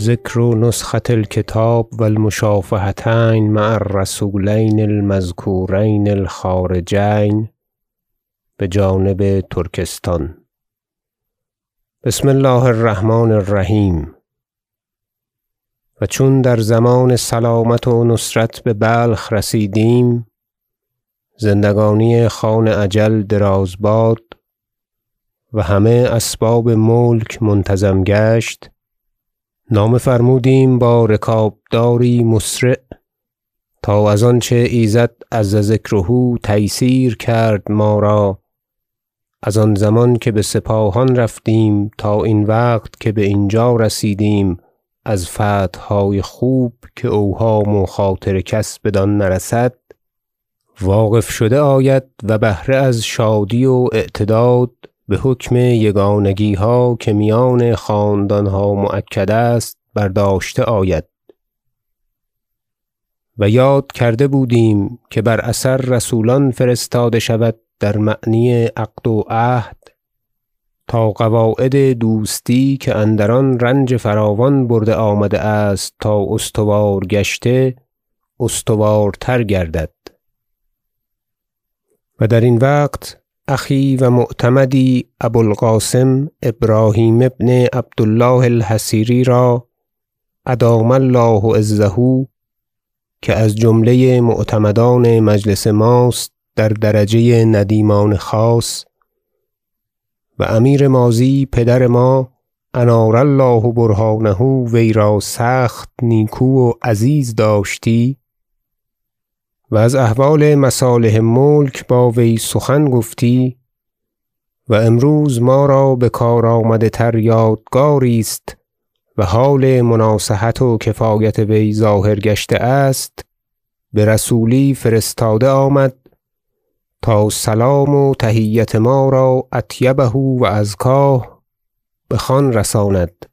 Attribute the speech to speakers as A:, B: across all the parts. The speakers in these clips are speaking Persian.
A: ذکر نسخة الکتاب و المشافهتین مع الرسولین المذکورین الخارجین بجانب ترکستان. بسم الله الرحمن الرحیم. و چون در ضمان سلامت و نصرت ببلخ رسیدیم زندگانی خان اجل دراز باد و همه اسباب ملک منتظم گشت نامه فرمودیم با رکابداری مسرع تا از آنچه ایزد عز ذکره تیسیر کرد ما را. از آن زمان که بسپاهان رفتیم تا این وقت که باینجا رسیدیم از فتحهای خوب که اوهام و خاطر کس بدان نرسد واقف شده آید و بهره از شادی و اعتداد بحکم یگانگیها که میان خاندانها مؤکد است برداشته آید. و یاد کرده بودیم که بر اثر رسولان فرستاده شود در معنی عقد و عهد تا قواعد دوستی که اندر آن رنج فراوان برده آمده است تا استوار گشته استوارتر گردد. و درین وقت اخی و معتمدی ابو القاسم ابراهیم بن عبد الله الحصیری را ادام الله عزه که از جمله معتمدان مجلس ماست در درجه ندیمان خاص و امیر ماضی پدر ما انار الله برهانه وی را سخت نیکو و عزیز داشتی و از احوال مصالح ملک با وی سخن گفتی و امروز ما را بکار آمده تر یادگاری است و حال مناصحت و کفایت وی ظاهر گشته است برسولی فرستاده آمد تا سلام و تحیت ما را اطیبه و ازکاه بخان رساند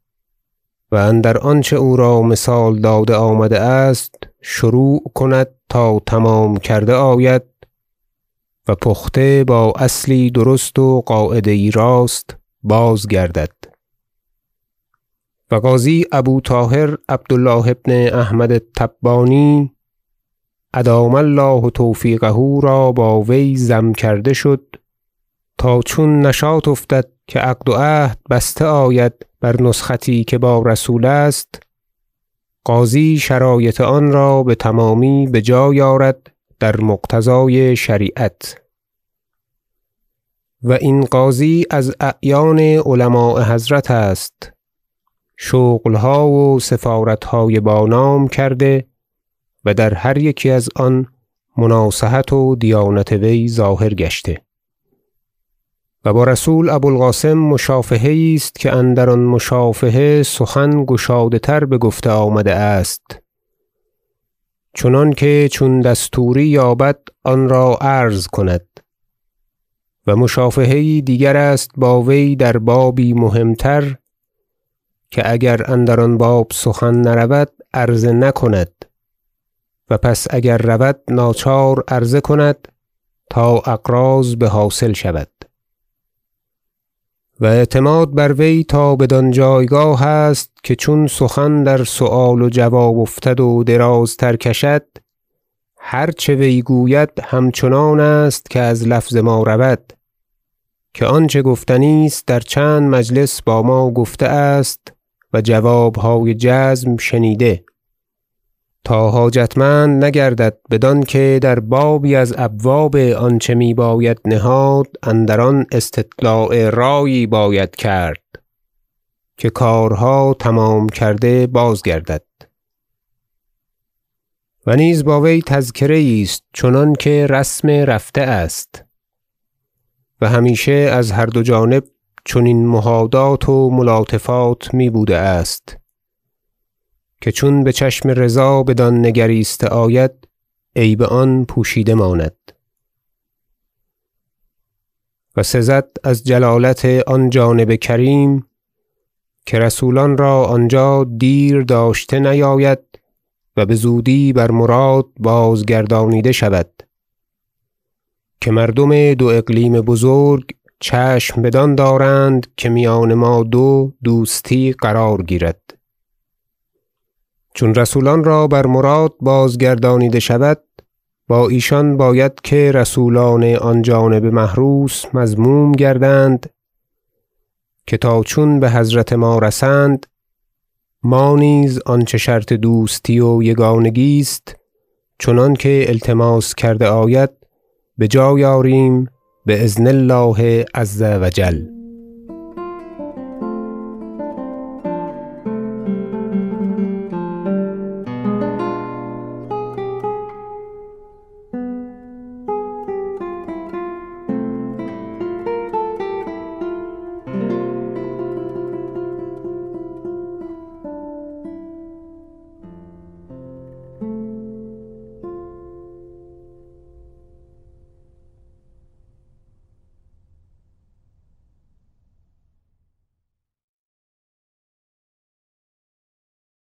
A: و اندر آنچه او را مثال داده آمده است شروع کند تا تمام کرده آید و پخته با اصلی درست و قاعده یی راست بازگردد. و قاضی ابو طاهر عبد الله بن احمد التبانی ادام الله توفیقه را با وی ضم کرده شد تا چون نشاط افتد که عقد و عهد بسته آید بر نسختی که با رسول است قاضی شرایط آن را بتمامی بجای آرد در مقتضای شریعت. و این قاضی از اعیان علماء حضرت است. شغلها و سفارتهای با نام کرده و در هر یکی از آن مناصحت و دیانت وی ظاهر گشته. و با رسول ابو القاسم مشافهه است که اندر آن مشافهه سخن گشاده تر بگفته آمده است. چنانکه چون دستوری یابد آن را عرض کند. و مشافهه دیگر است با وی در بابی مهم تر که اگر اندر آن باب سخن نرود عرضه نکند. و پس اگر رود ناچار عرضه کند تا اغراض بحاصل شود. و اعتماد بر وی تا بدان جایگاه است که چون سخن در سؤال و جواب افتد و درازتر کشد هر چه وی گوید همچنان است که از لفظ ما رود که آنچه گفتنی است در چند مجلس با ما گفته است و جوابهای جزم شنیده. تا حاجتمند نگردد بدانکه در بابی از ابواب آنچه می باید نهاد اندر آن استطلاع رایی باید کرد که کارها تمام کرده بازگردد. و نیز با وی تذکره است چنانکه رسم رفته است. و همیشه از هر دو جانب چنین مهادات و ملاطفات می بوده است. که چون بچشم رضا بدان نگریسته آید عیب آن پوشیده ماند. و سزد از جلالت آن جانب کریم که رسولان را آنجا دیر داشته نیاید و بزودی بر مراد بازگردانیده شود. که مردم دو اقلیم بزرگ چشم بدان دارند که میان ما دو دوستی قرار گیرد. چون رسولان را بر مراد بازگردانیده شود با ایشان باید که رسولان آن جانب محروس مذموم گردند که تا چون بحضرت ما رسند ما نیز آنچه شرط دوستی و یگانگی است چنانکه التماس کرده آید بجای آریم بأذن الله عز و جل.